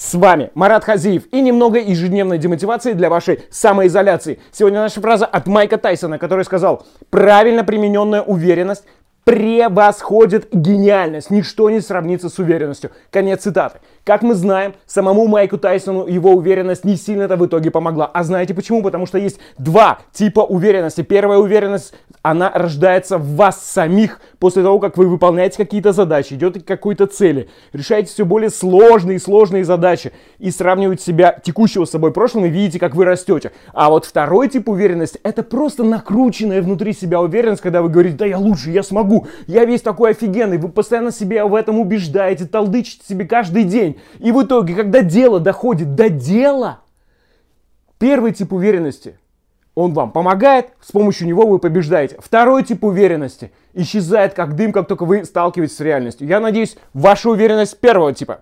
С вами Марат Хазиев и немного ежедневной демотивации для вашей самоизоляции. Сегодня наша фраза от Майка Тайсона, который сказал «Правильно примененная уверенность превосходит гениальность. Ничто не сравнится с уверенностью. Конец цитаты. Как мы знаем, самому Майку Тайсону его уверенность не сильно-то в итоге помогла. А знаете почему? Потому что есть два типа уверенности. Первая уверенность, она рождается в вас самих после того, как вы выполняете какие-то задачи, идете к какой-то цели, решаете все более сложные и сложные задачи и сравниваете себя текущего с собой прошлым и видите, как вы растете. А вот второй тип уверенности, это просто накрученная внутри себя уверенность, когда вы говорите, да я лучше, я смогу, я весь такой офигенный, вы постоянно себя в этом убеждаете, толдычите себе каждый день. И в итоге, когда дело доходит до дела, первый тип уверенности, он вам помогает, с помощью него вы побеждаете. Второй тип уверенности исчезает как дым, как только вы сталкиваетесь с реальностью. Я надеюсь, ваша уверенность первого типа